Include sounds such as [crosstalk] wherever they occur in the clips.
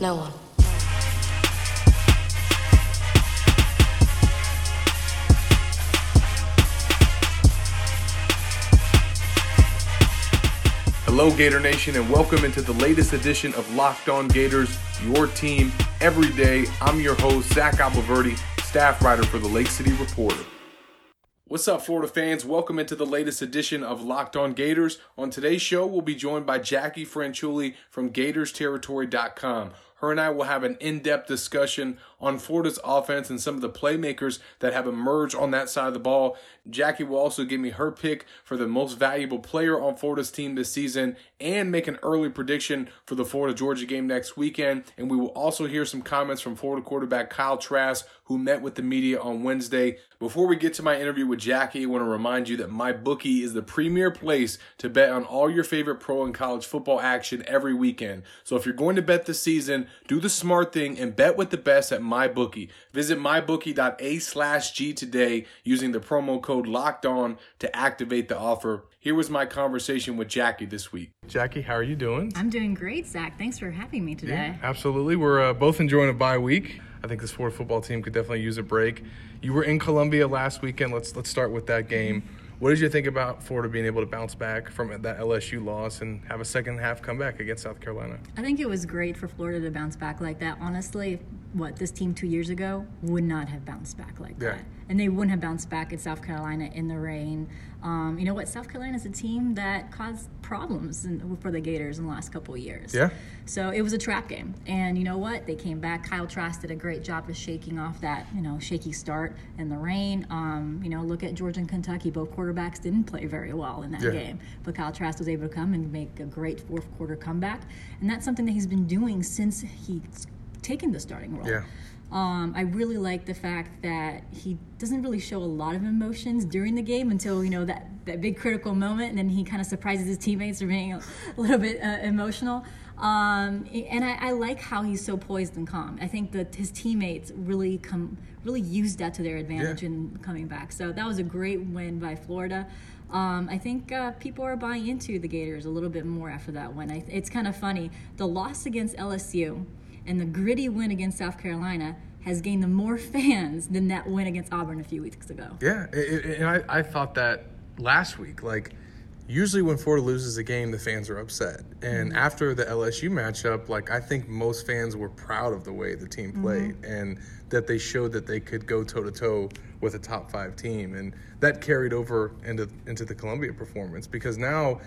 No one. Hello, Gator Nation, and welcome into the latest edition of Locked On Gators, your team every day. I'm your host, Zach Abolverdi, staff writer for the Lake City Reporter. What's up, Florida fans? Welcome into the latest edition of Locked On Gators. On today's show, we'll be joined by Jackie Franciulli from GatorsTerritory.com. Her and I will have an in depth discussion on Florida's offense and some of the playmakers that have emerged on that side of the ball. Jackie will also give me her pick for the most valuable player on Florida's team this season and make an early prediction for the Florida Georgia game next weekend. And we will also hear some comments from Florida quarterback Kyle Trask, who met with the media on Wednesday. Before we get to my interview with Jackie, I want to remind you that my bookie is the premier place to bet on all your favorite pro and college football action every weekend. So if you're going to bet this season, do the smart thing and bet with the best at MyBookie. Visit mybookie.a slash G today using the promo code locked on to activate the offer. Here was my conversation with Jackie this week. Jackie, how are you doing? I'm doing great, Zach. Thanks for having me today. Yeah, absolutely. We're uh, both enjoying a bye week. I think this Florida football team could definitely use a break. You were in Columbia last weekend. Let's let's start with that game. What did you think about Florida being able to bounce back from that LSU loss and have a second half comeback against South Carolina? I think it was great for Florida to bounce back like that. Honestly, what this team two years ago would not have bounced back like Yeah. that, and they wouldn't have bounced back in South Carolina in the rain. Um, you know what? South Carolina is a team that caused problems in, for the Gators in the last couple of years. Yeah. So it was a trap game, and you know what? They came back. Kyle Trask did a great job of shaking off that you know shaky start in the rain. Um, you know, look at Georgia and Kentucky. Both quarterbacks didn't play very well in that Yeah. game, but Kyle Trask was able to come and make a great fourth quarter comeback, and that's something that he's been doing since he's taken the starting role. Yeah. Um, I really like the fact that he doesn't really show a lot of emotions during the game until you know that, that big critical moment, and then he kind of surprises his teammates for being a, [laughs] little bit uh, emotional. Um, and I, I like how he's so poised and calm. I think that his teammates really come really used that to their advantage Yeah. in coming back. So that was a great win by Florida. Um, I think uh, people are buying into the Gators a little bit more after that win. I, it's kind of funny. The loss against LSU and the gritty win against South Carolina has gained them more [laughs] fans than that win against Auburn a few weeks ago. Yeah, and I, I thought that last week. Like, usually when Florida loses a game, the fans are upset. And mm-hmm. after the LSU matchup, like, I think most fans were proud of the way the team mm-hmm. played and that they showed that they could go toe to toe with a top five team. And that carried over into, into the Columbia performance because now.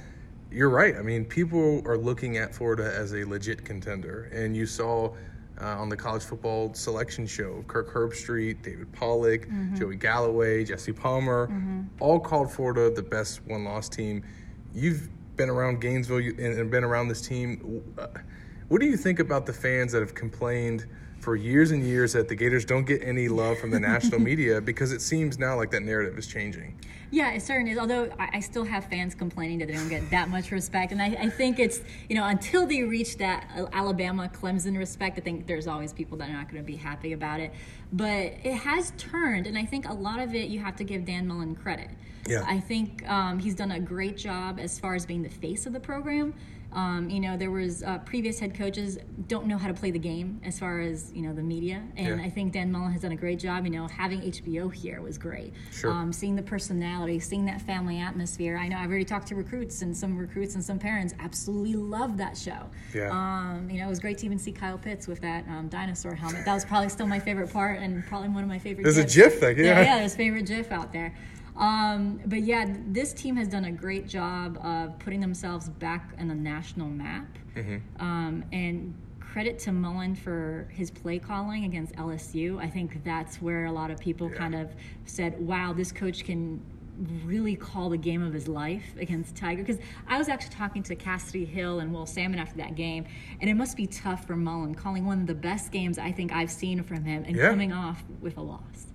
You're right. I mean, people are looking at Florida as a legit contender, and you saw uh, on the college football selection show. Kirk Herbstreit, David Pollack, Joey Galloway, Jesse Palmer, all called Florida the best one-loss team. You've been around Gainesville and, and been around this team. Uh, What do you think about the fans that have complained for years and years that the Gators don't get any love from the national [laughs] media because it seems now like that narrative is changing? Yeah, it certainly is. Although I, I still have fans complaining that they don't get that much respect, and I, I think it's you know until they reach that Alabama Clemson respect, I think there's always people that are not going to be happy about it. But it has turned, and I think a lot of it you have to give Dan Mullen credit. Yeah. I think um, he's done a great job as far as being the face of the program. Um, you know, there was uh, previous head coaches don't know how to play the game as far as you know the media, and Yeah. I think Dan Mullen has done a great job. You know, having HBO here was great. Sure. Um, seeing the personality, seeing that family atmosphere. I know I've already talked to recruits, and some recruits and some parents absolutely love that show. Yeah. Um, you know, it was great to even see Kyle Pitts with that um, dinosaur helmet. That was probably still my favorite part, and probably one of my favorite. There's a. GIF thing, yeah. Yeah, yeah, there's favorite GIF out there. Um, but yeah, this team has done a great job of putting themselves back on the national map. Mm-hmm. Um, and credit to Mullen for his play calling against LSU. I think that's where a lot of people Yeah. kind of said, wow, this coach can really call the game of his life against Tiger. Because I was actually talking to Kassidy Hill and Will Sammon after that game, and it must be tough for Mullen calling one of the best games I think I've seen from him and Yeah. coming off with a loss.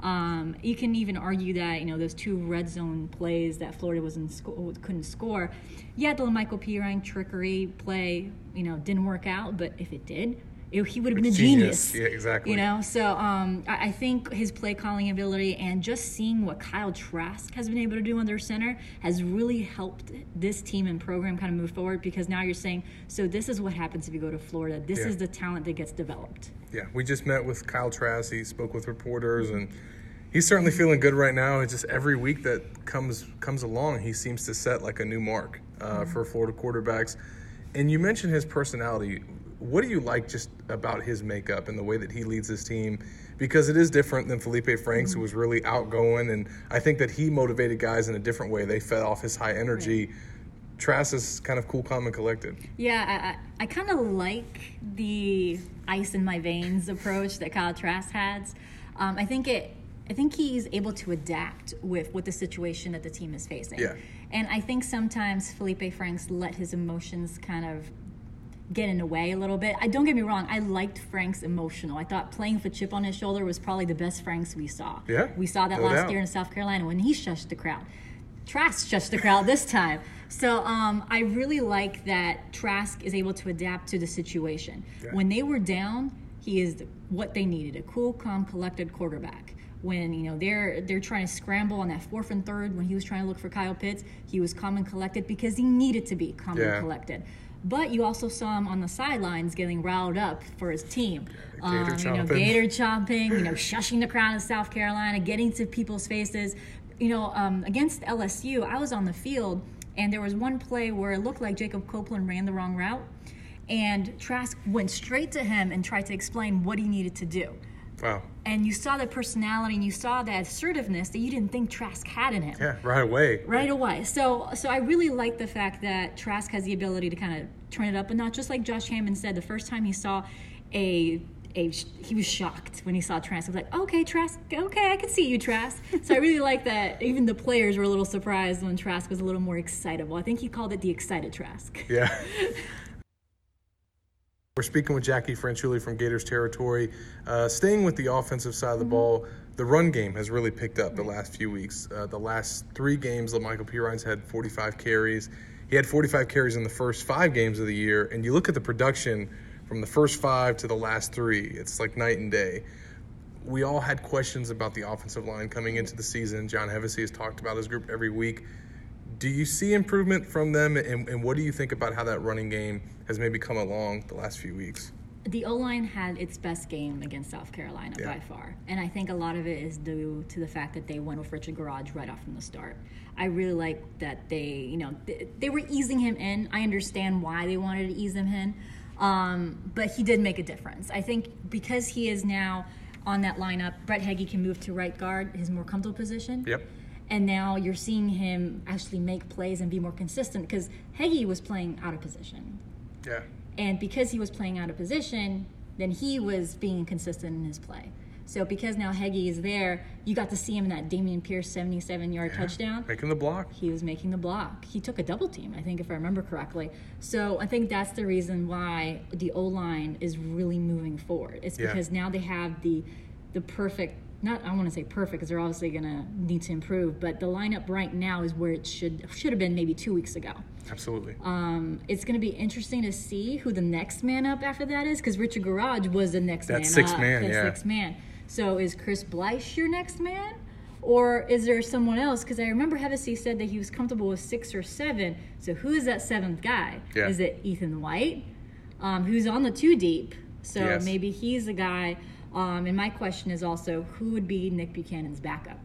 Um, you can even argue that you know those two red zone plays that Florida was in sco- couldn't score. Yeah, the Lamical Perine trickery play, you know, didn't work out. But if it did, it, he would have been a Genius. genius. Yeah, exactly. You know, so um, I, I think his play calling ability and just seeing what Kyle Trask has been able to do under center has really helped this team and program kind of move forward because now you're saying, so this is what happens if you go to Florida. This Yeah. is the talent that gets developed. Yeah, we just met with Kyle Trask. He spoke with reporters, and he's certainly feeling good right now. It's just every week that comes comes along, he seems to set like a new mark uh, for Florida quarterbacks. And you mentioned his personality. What do you like just about his makeup and the way that he leads his team? Because it is different than Feleipe Franks, who was really outgoing, and I think that he motivated guys in a different way. They fed off his high energy. Trask is kind of cool, calm, and collected. Yeah, I, I, I kind of like the ice in my veins approach that Kyle Trask has. Um, I think it. I think he's able to adapt with what the situation that the team is facing. Yeah. And I think sometimes Feleipe Franks let his emotions kind of get in the way a little bit. I don't get me wrong. I liked Frank's emotional. I thought playing with a chip on his shoulder was probably the best Franks we saw. Yeah, We saw that no last doubt. year in South Carolina when he shushed the crowd. Trask shushed the crowd this time. So um, I really like that Trask is able to adapt to the situation. Yeah. When they were down, he is what they needed: a cool, calm, collected quarterback. When you know they're they're trying to scramble on that fourth and third, when he was trying to look for Kyle Pitts, he was calm and collected because he needed to be calm Yeah. and collected. But you also saw him on the sidelines getting riled up for his team. Um, Gator you know, gator [laughs] chomping, you know, shushing the crowd in South Carolina, getting to people's faces. You know, um, against LSU, I was on the field, and there was one play where it looked like Jacob Copeland ran the wrong route, and Trask went straight to him and tried to explain what he needed to do. Wow. And you saw that personality, and you saw that assertiveness that you didn't think Trask had in him Yeah, right away. right away. So so I really like the fact that Trask has the ability to kind of turn it up, and not just like Josh Hammond said. The first time he saw a a he was shocked when he saw Trask. He was like, okay, Trask, okay, I can see you, Trask. [laughs] So I really like that. Even the players were a little surprised when Trask was a little more excitable. I think he called it the excited Trask. Yeah. [laughs] We're speaking with Jackie Franciulli from Gators territory. Uh, staying with the offensive side of the ball, the run game has really picked up the last few weeks. Uh, the last three games, Lamical Perine's had 45 carries. He had 45 carries in the first five games of the year, and you look at the production from the first five to the last three, it's like night and day. We all had questions about the offensive line coming into the season. John Hevesy has talked about his group every week. Do you see improvement from them, and, and what do you think about how that running game has maybe come along the last few weeks? The O line had its best game against South Carolina Yeah. by far. And I think a lot of it is due to the fact that they went with Richard Gouraige right off from the start. I really like that they, you know, they, they were easing him in. I understand why they wanted to ease him in, um, but he did make a difference. I think because he is now on that lineup, Brett Heggie can move to right guard, his more comfortable position. Yep. And now you're seeing him actually make plays and be more consistent because Heggie was playing out of position. Yeah. And because he was playing out of position, then he was being inconsistent in his play. So because now Heggie is there, you got to see him in that Dameon Pierce 77 yard touchdown. Making the block. He was making the block. He took a double team, I think, if I remember correctly. So I think that's the reason why the O line is really moving forward. It's Yeah. because now they have the the perfect. Not I want to say perfect because they're obviously gonna need to improve, but the lineup right now is where it should should have been maybe two weeks ago. Absolutely. Um, it's going to be interesting to see who the next man up after that is because Richard Gouraige was the next That man sixth up. man, yeah. sixth man. So is Chris Bleich your next man? Or is there someone else? Because I remember Hevesy said that he was comfortable with six or seven. So who is that seventh guy? Yeah. Is it Ethan White, um, who's on the two deep? So Yes. maybe he's the guy. Um, and my question is also who would be Nick Buchanan's backup?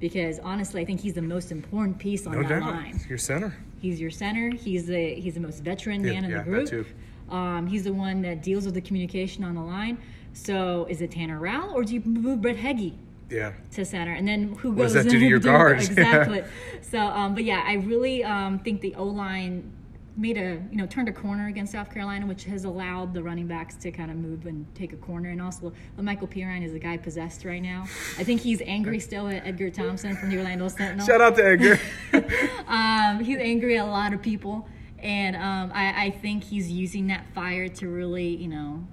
Because honestly, I think he's the most important piece on No that doubt. line. Your center. He's your center. He's the he's the most veteran Yeah, man in yeah, the that group. too. Um, he's the one that deals with the communication on the line. So is it Tanner Rowell or do you move Brett Heggie Yeah. to center? And then who What does goes that do to your guards? Exactly. [laughs] so, um, but yeah, I really um, think the O line made a you know turned a corner against South Carolina, which has allowed the running backs to kind of move and take a corner. And also, Lamical Perine is a guy possessed right now. I think he's angry still at Edgar Thompson from the Orlando Sentinel. Shout out to Edgar. [laughs] Um, he's angry at a lot of people, and um, I, I think he's using that fire to really, you know,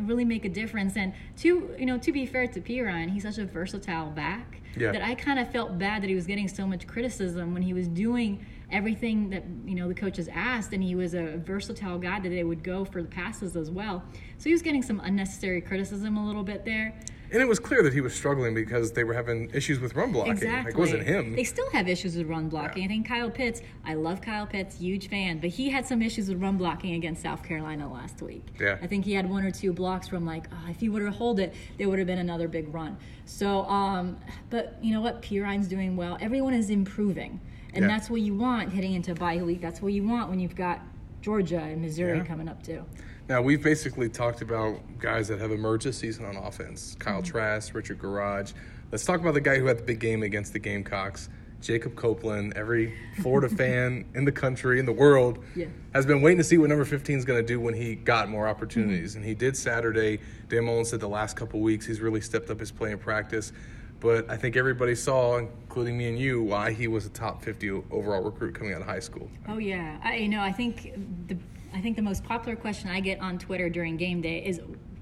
really make a difference. And to you know, to be fair to Perine, he's such a versatile back Yeah. that I kind of felt bad that he was getting so much criticism when he was doing everything that you know the coaches asked, and he was a versatile guy that they would go for the passes as well. So he was getting some unnecessary criticism a little bit there. And it was clear that he was struggling because they were having issues with run blocking. Exactly. Like, it wasn't him. They still have issues with run blocking. Yeah. I think Kyle Pitts, I love Kyle Pitts, huge fan, but he had some issues with run blocking against South Carolina last week. Yeah. I think he had one or two blocks from like, oh, if he would have hold it, there would have been another big run. So, um, but you know what? Perine's doing well. Everyone is improving. And Yeah. that's what you want heading into bye week. That's what you want when you've got Georgia and Missouri Yeah. coming up too. Now we've basically talked about guys that have emerged this season on offense: Mm-hmm. Kyle Trask, Richard Gouraige. Let's talk about the guy who had the big game against the Gamecocks, Jacob Copeland. Every Florida [laughs] fan in the country, in the world, Yeah. has been waiting to see what number 15 is going to do when he got more Mm-hmm. opportunities, and he did Saturday. Dan Mullen said the last couple weeks he's really stepped up his play in practice. But I think everybody saw, including me and you, why he was a top 50 overall recruit coming out of high school. Oh yeah, I you know I think the I think the most popular question I get on Twitter during game day is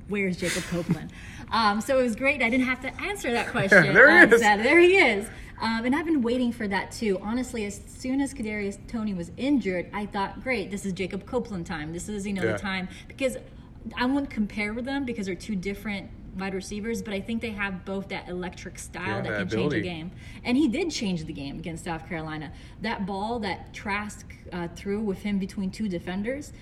where's Jacob Copeland? [laughs] um, so it was great. I didn't have to answer that question. [laughs] There he is. Saturday. There he is. Um, and I've been waiting for that too. Honestly, as soon as Kadarius Toney was injured, I thought, great, this is Jacob Copeland time. This is you know Yeah. the time because I wouldn't compare with them because they're two different wide receivers, but I think they have both that electric style Yeah, that that can change a ability. game. And he did change the game against South Carolina. That ball that Trask uh, threw with him between two defenders,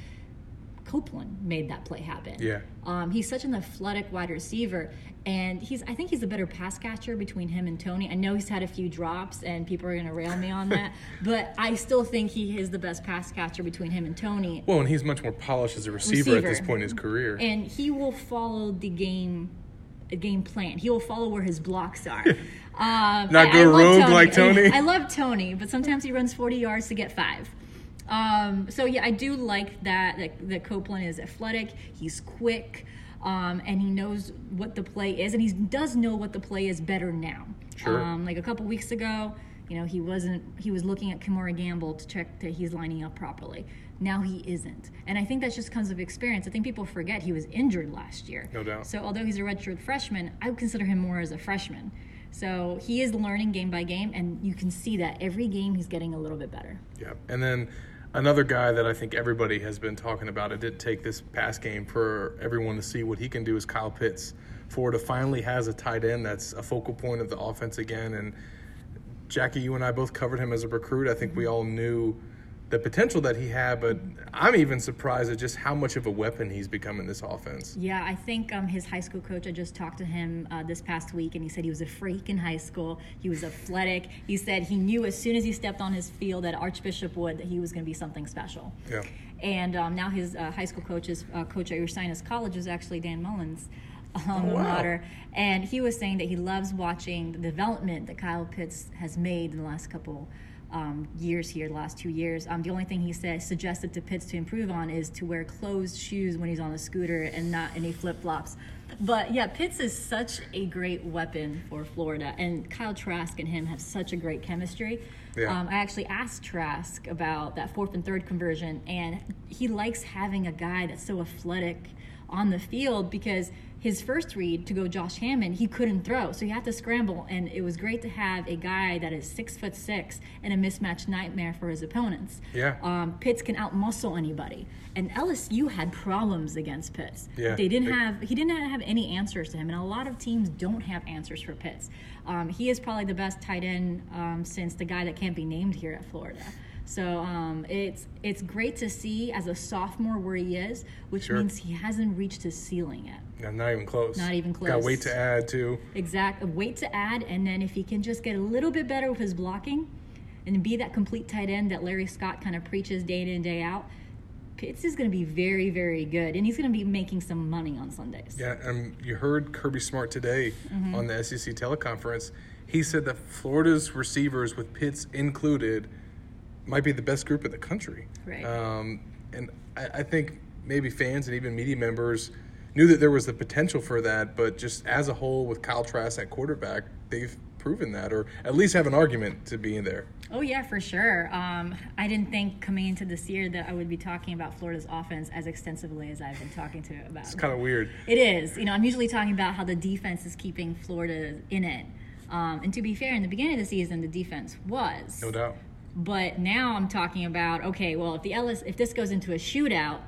Copeland made that play happen. Yeah. Um, he's such an athletic wide receiver, and he's I think he's a better pass catcher between him and Toney. I know he's had a few drops, and people are going to rail me on that, [laughs] but I still think he is the best pass catcher between him and Toney. Well, and he's much more polished as a receiver, at this point in his career. and he will follow the game a game plan. He will follow where his blocks are. [laughs] Um, Not go rogue like Toney? [laughs] I love Toney, but sometimes he runs 40 yards to get five. Um, so yeah, I do like that, that that Copeland is athletic. He's quick, um, and he knows what the play is, and he does know what the play is better now. Sure. Um, like a couple weeks ago, you know, he wasn't. He was looking at Kemore Gamble to check that he's lining up properly. Now he isn't, and I think that just comes of experience. I think people forget he was injured last year. No doubt. So although he's a redshirt freshman, I would consider him more as a freshman. So he is learning game by game, and you can see that every game he's getting a little bit better. Yeah, and then another guy that I think everybody has been talking about. It did take this past game for everyone to see what he can do is Kyle Pitts. Florida finally has a tight end that's a focal point of the offense again. And Jackie, you and I both covered him as a recruit. I think we all knew the potential that he had, but I'm even surprised at just how much of a weapon he's become in this offense. Yeah, I think um, his high school coach, I just talked to him uh, this past week, and he said he was a freak in high school. He was athletic. He said he knew as soon as he stepped on his field at Archbishop Wood that he was going to be something special. Yeah. And um, now his uh, high school coach, is, uh, coach at Ursinus College, is actually Dan Mullen's. Um, Oh, wow. mater. And he was saying that he loves watching the development that Kyle Pitts has made in the last couple um, years here, the last two years. Um, the only thing he said suggested to Pitts to improve on is to wear closed shoes when he's on the scooter and not any flip flops. But yeah, Pitts is such a great weapon for Florida, and Kyle Trask and him have such a great chemistry. Yeah. Um, I actually asked Trask about that fourth and third conversion, and he likes having a guy that's so athletic on the field because his first read to go Josh Hammond, he couldn't throw, so he had to scramble. And it was great to have a guy that is six foot six and a mismatch nightmare for his opponents. Yeah. Um, Pitts can outmuscle anybody, and LSU had problems against Pitts. Yeah, They didn't have he didn't have any answers to him, and a lot of teams don't have answers for Pitts. Um, he is probably the best tight end um, since the guy that can't be named here at Florida. So um, it's it's great to see as a sophomore where he is, which Sure. means he hasn't reached his ceiling yet. Not even close. Not even close. Got weight to add too. Exact weight to add, and then if he can just get a little bit better with his blocking, and be that complete tight end that Larry Scott kind of preaches day in and day out, Pitts is going to be very very good, and he's going to be making some money on Sundays. Yeah, and you heard Kirby Smart today Mm-hmm. on the SEC teleconference. He said that Florida's receivers, with Pitts included, might be the best group in the country. Right. Um, and I, I think maybe fans and even media members knew that there was the potential for that, but just as a whole, with Kyle Trask at quarterback, they've proven that, or at least have an argument to be in there. Oh yeah, for sure. Um, I didn't think coming into this year that I would be talking about Florida's offense as extensively as I've been talking to about. It's kind of weird. It is. You know, I'm usually talking about how the defense is keeping Florida in it. Um, and to be fair, in the beginning of the season, the defense was. No doubt. But now I'm talking about okay, well, if the Ellis, if this goes into a shootout,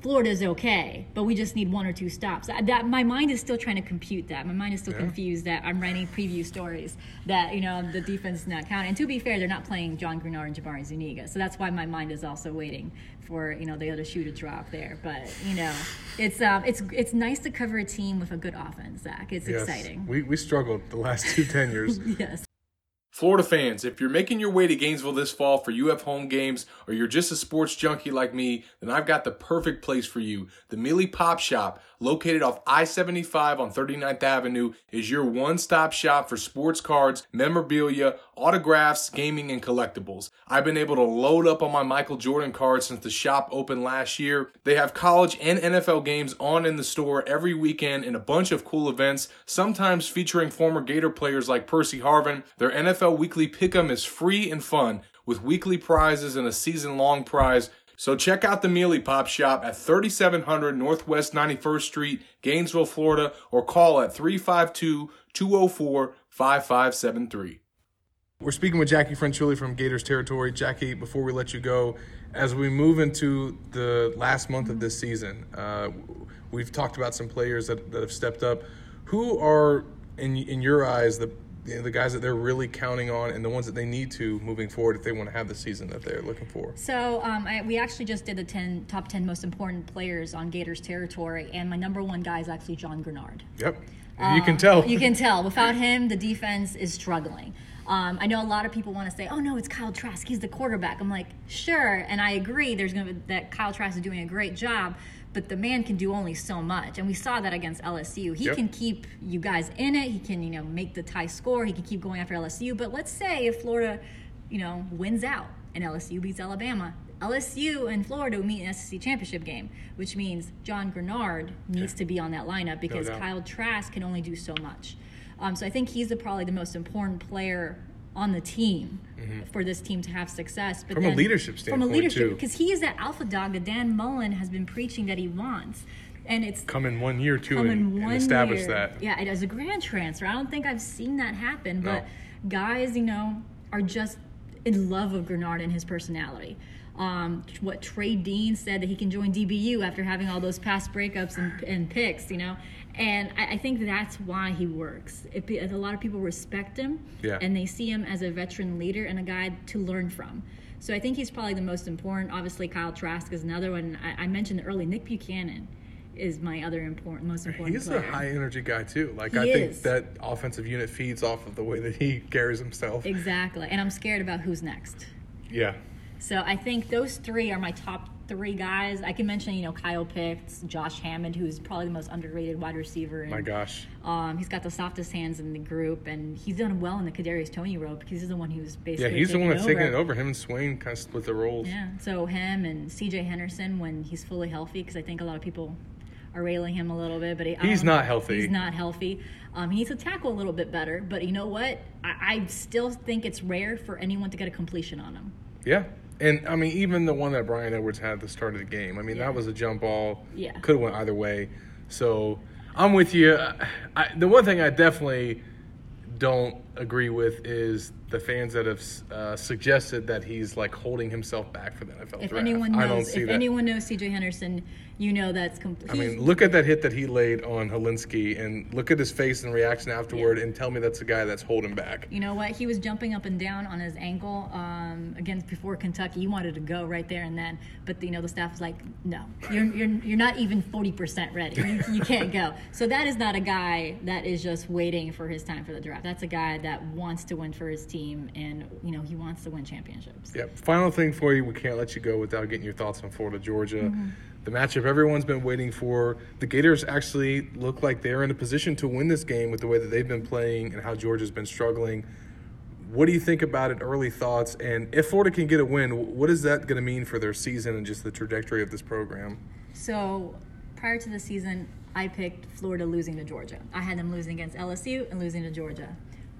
Florida's okay, but we just need one or two stops. That, that my mind is still trying to compute that. My mind is still yeah. confused that I'm writing preview stories that you know the defense is not counting. And to be fair, they're not playing John Greenard and Jabari Zuniga, so that's why my mind is also waiting for you know the other shoe to drop there. But you know, it's um, it's it's nice to cover a team with a good offense, Zach. It's yes. exciting. We we struggled the last two tenures. [laughs] yes. Florida fans, if you're making your way to Gainesville this fall for UF home games or you're just a sports junkie like me, then I've got the perfect place for you. The Mealy Pop Shop, located off I-75 on 39th Avenue, is your one-stop shop for sports cards, memorabilia, autographs, gaming, and collectibles. I've been able to load up on my Michael Jordan cards since the shop opened last year. They have college and NFL games on in the store every weekend and a bunch of cool events, sometimes featuring former Gator players like Percy Harvin. Their NFL NFL Weekly Pick'em is free and fun with weekly prizes and a season long prize. So check out the Mealy Pop Shop at 3700 Northwest 91st Street, Gainesville, Florida, or call at 352 204 5573. We're speaking with Jackie Franciulli from Gators Territory. Jackie, before we let you go, as we move into the last month of this season, uh, we've talked about some players that, that have stepped up. Who are, in, in your eyes, the you know, the guys that they're really counting on and the ones that they need to moving forward if they want to have the season that they're looking for? So um, I, we actually just did the 10 top 10 most important players on Gators territory, and my number one guy is actually John Greenard. Yep. you can tell. You can tell. Without him, the defense is struggling. Um, I know a lot of people want to say, "Oh no, it's Kyle Trask. He's the quarterback." I'm like, sure, and I agree. There's going to be that Kyle Trask is doing a great job, but the man can do only so much. And we saw that against LSU. He yep. can keep you guys in it. He can, you know, make the tie score. He can keep going after LSU. But let's say if Florida, you know, wins out and LSU beats Alabama, LSU and Florida will meet in the SEC championship game, which means John Greenard needs yeah. to be on that lineup because no Kyle Trask can only do so much. Um, so I think he's the, probably the most important player on the team mm-hmm. for this team to have success. But from then, a leadership standpoint, from a leadership, because he is that alpha dog that Dan Mullen has been preaching that he wants. And it's come in one year too, and, and establish year. that. Yeah, as a grand transfer. I don't think I've seen that happen, no. but guys, you know, are just in love with Greenard and his personality. Um, what Trey Dean said that he can join DBU after having all those past breakups and, and picks, you know. And I, I think that's why he works. It, a lot of people respect him, yeah. and they see him as a veteran leader and a guy to learn from. So I think he's probably the most important. Obviously, Kyle Trask is another one. I, I mentioned early. Nick Buchanan is my other important, most important. He's player. a high energy guy too. Like he I is. think that offensive unit feeds off of the way that he carries himself. Exactly, and I'm scared about who's next. Yeah. So I think those three are my top three guys. I can mention, you know, Kyle Pitts, Josh Hammond, who's probably the most underrated wide receiver. And, My gosh. Um, he's got the softest hands in the group, and he's done well in the Kadarius Toney role because he's the one who's basically yeah, he's the one that's over. taking it over. Him and Swain kind of split the roles. Yeah, so him and C.J. Henderson when he's fully healthy, because I think a lot of people are railing him a little bit, but he, he's not healthy. He's not healthy. Um, he needs to tackle a little bit better, but you know what? I, I still think it's rare for anyone to get a completion on him. Yeah, and I mean, even the one that Bryan Edwards had at the start of the game. I mean, yeah. that was a jump ball. Yeah, could have went either way. So I'm with you. I, the one thing I definitely don't agree with is the fans that have uh, suggested that he's like holding himself back for the NFL if draft. Anyone knows, if that. anyone knows CJ Henderson, you know that's complete. I mean, look at that hit that he laid on Hilinski, and look at his face and reaction afterward, yeah. and tell me that's the guy that's holding back. You know what? He was jumping up and down on his ankle um, against before Kentucky. He wanted to go right there and then, but you know the staff was like, "No, you're you're, you're not even forty percent ready. You, you can't go." [laughs] So that is not a guy that is just waiting for his time for the draft. That's a guy that wants to win for his team, and you know he wants to win championships. Yep. Final thing for you, we can't let you go without getting your thoughts on Florida, Georgia. Mm-hmm the matchup everyone's been waiting for. The Gators actually look like they're in a position to win this game with the way that they've been playing and how Georgia's been struggling. What do you think about it? Early thoughts, and if Florida can get a win, what is that going to mean for their season and just the trajectory of this program? So, prior to the season, I picked Florida losing to Georgia. I had them losing against LSU and losing to Georgia.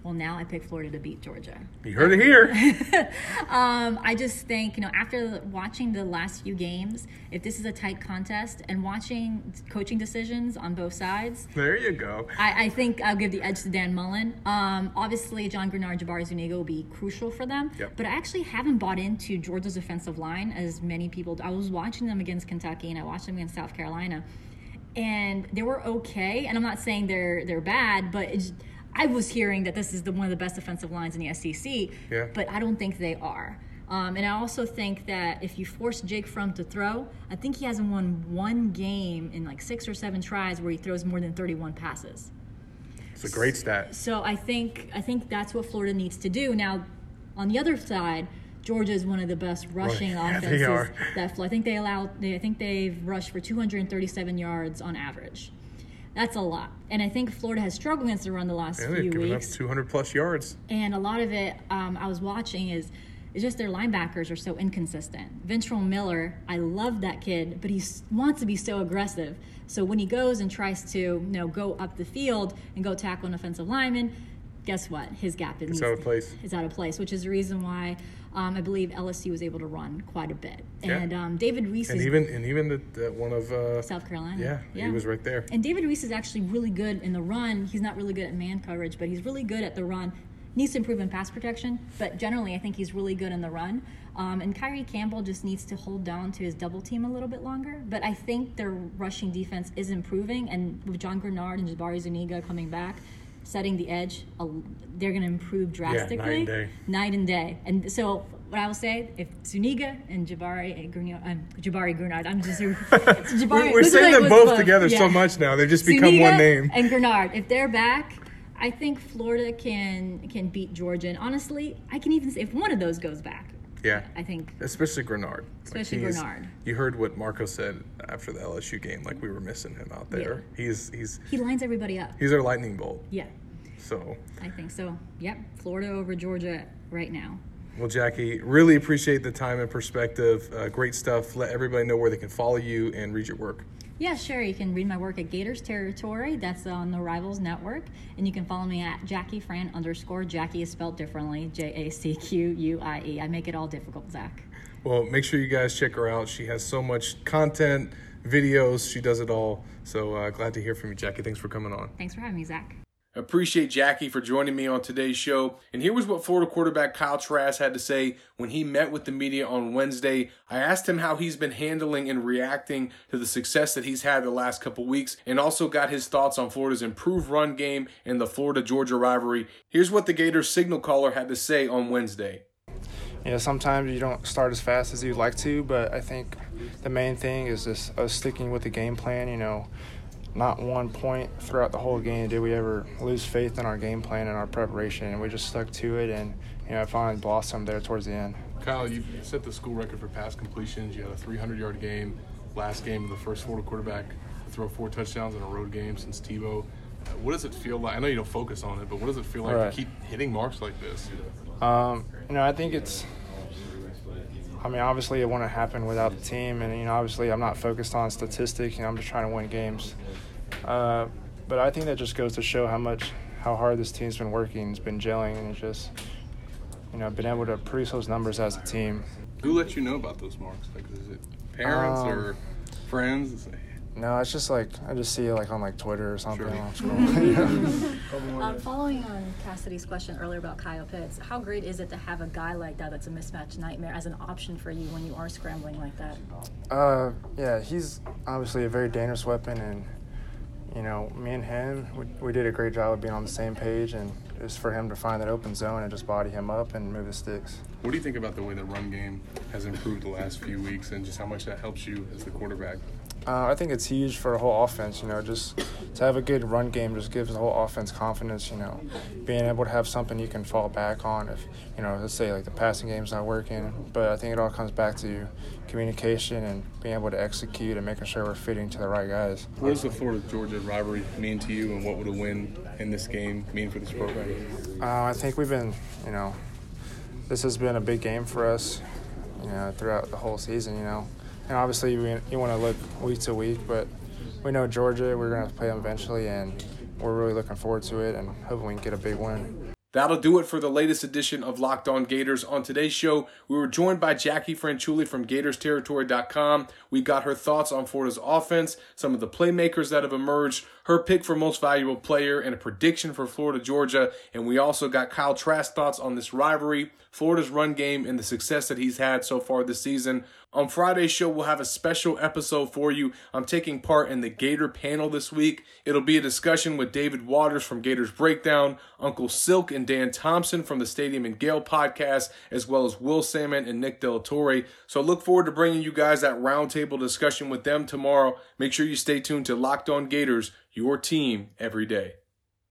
Well, now I pick Florida to beat Georgia. You heard it here. [laughs] um, I just think, you know, after watching the last few games, if this is a tight contest and watching coaching decisions on both sides, there you go. I, I think I'll give the edge to Dan Mullen. Um, obviously, John Greenard, Jabari Zuniga will be crucial for them. Yep. But I actually haven't bought into Georgia's offensive line as many people. I was watching them against Kentucky and I watched them against South Carolina, and they were okay. And I'm not saying they're they're bad, but it's I was hearing that this is the one of the best offensive lines in the SEC, yeah. but I don't think they are. Um, and I also think that if you force Jake Fromm to throw, I think he hasn't won one game in like six or seven tries where he throws more than 31 passes. It's a great stat. So I think I think that's what Florida needs to do. Now, on the other side, Georgia is one of the best rushing [laughs] right. offenses yeah, that I think they allowed. They, I think they've rushed for 237 yards on average. That's a lot. And I think Florida has struggled against the run the last yeah, few given weeks. Up 200 plus yards. And a lot of it um, I was watching is it's just their linebackers are so inconsistent. Ventrell Miller, I love that kid, but he wants to be so aggressive. So when he goes and tries to, you know, go up the field and go tackle an offensive lineman, guess what? His gap is out of place. Is out of place, which is the reason why um, I believe LSU was able to run quite a bit. Yeah. And um, David Reese and is even and even the, the one of uh, South Carolina. Yeah, yeah, he was right there. And David Reese is actually really good in the run. He's not really good at man coverage, but he's really good at the run. Needs to improve in pass protection, but generally I think he's really good in the run. Um, and Kyree Campbell just needs to hold down to his double team a little bit longer. But I think their rushing defense is improving, and with John Greenard and Jabari Zuniga coming back, setting the edge, they're going to improve drastically. Yeah, night and day. Night and day. And so what I will say, if Zuniga and Jabari Greenard, um, Jabari Greenard, I'm just [laughs] Jabari. We're saying them both close. together yeah. so much now; they've just become one name. And Greenard, if they're back, I think Florida can can beat Georgia. And honestly, I can even say if one of those goes back. Yeah, I think especially Greenard. Especially like Greenard. You heard what Marco said after the LSU game. Like we were missing him out there. Yeah. He's he's he lines everybody up. he's our lightning bolt. Yeah, So I think so. Yep, Florida over Georgia right now. Well, Jackie, really appreciate the time and perspective. Uh, great stuff. Let everybody know where they can follow you and read your work. Yeah, sure. You can read my work at Gators Territory. That's on the Rivals Network. And you can follow me at Jackie Fran underscore. Jackie is spelled differently J A C Q U I E. I make it all difficult, Zach. Well, make sure you guys check her out. She has so much content, videos, she does it all. So uh, glad to hear from you, Jackie. Thanks for coming on. Thanks for having me, Zach. Appreciate Jackie for joining me on today's show. And here was what Florida quarterback Kyle Trask had to say when he met with the media on Wednesday. I asked him how he's been handling and reacting to the success that he's had the last couple weeks, and also got his thoughts on Florida's improved run game and the Florida Georgia rivalry. Here's what the Gators signal caller had to say on Wednesday. You know, sometimes you don't start as fast as you'd like to, but I think the main thing is just us sticking with the game plan. You know, not one point throughout the whole game did we ever lose faith in our game plan and our preparation, and we just stuck to it, and you know, it finally blossomed there towards the end. Kyle, you set the school record for pass completions. You had a 300-yard game last game of the first Florida quarterback to throw four touchdowns in a road game since Tebow. Uh, what does it feel like? I know you don't focus on it, but what does it feel like Right. to keep hitting marks like this? Um, you know, I think it's. I mean, obviously, it wouldn't happen without the team, and you know, obviously, I'm not focused on statistics. You know, I'm just trying to win games. Uh, but I think that just goes to show how much, how hard this team's been working. It's been gelling, and it's just, you know, been able to produce those numbers as a team. Who let you know about those marks? Like, is it parents Um, or friends? No, it's just like I just see it like on like Twitter or something. Sure. on school, you know? Um, following on Cassidy's question earlier about Kyle Pitts, how great is it to have a guy like that that's a mismatch nightmare as an option for you when you are scrambling like that? Uh, yeah, he's obviously a very dangerous weapon, and you know, me and him, we, we did a great job of being on the same page, and it was for him to find that open zone and just body him up and move the sticks. What do you think about the way the run game has improved the last few weeks and just how much that helps you as the quarterback? Uh, I think it's huge for the whole offense. You know, just to have a good run game just gives the whole offense confidence. You know, being able to have something you can fall back on if you know, let's say like the passing game's not working. But I think it all comes back to communication and being able to execute and making sure we're fitting to the right guys. What does the Florida Georgia rivalry mean to you, and what would a win in this game mean for this program? Uh, I think we've been, you know, this has been a big game for us, you know, throughout the whole season, you know. And obviously, we, you want to look week to week, but we know Georgia, we're going to play them eventually, and we're really looking forward to it and hoping we can get a big win. That'll do it for the latest edition of Locked On Gators. On today's show, we were joined by Jackie Franciulli from GatorsTerritory.com. We got her thoughts on Florida's offense, some of the playmakers that have emerged, her pick for most valuable player, and a prediction for Florida Georgia. And we also got Kyle Trask thoughts on this rivalry, Florida's run game, and the success that he's had so far this season. On Friday's show, we'll have a special episode for you. I'm taking part in the Gator panel this week. It'll be a discussion with David Waters from Gators Breakdown, Uncle Silk and Dan Thompson from the Stadium and Gale podcast, as well as Will Sammon and Nick Del Torre. So look forward to bringing you guys that roundtable discussion with them tomorrow. Make sure you stay tuned to Locked On Gators, your team every day.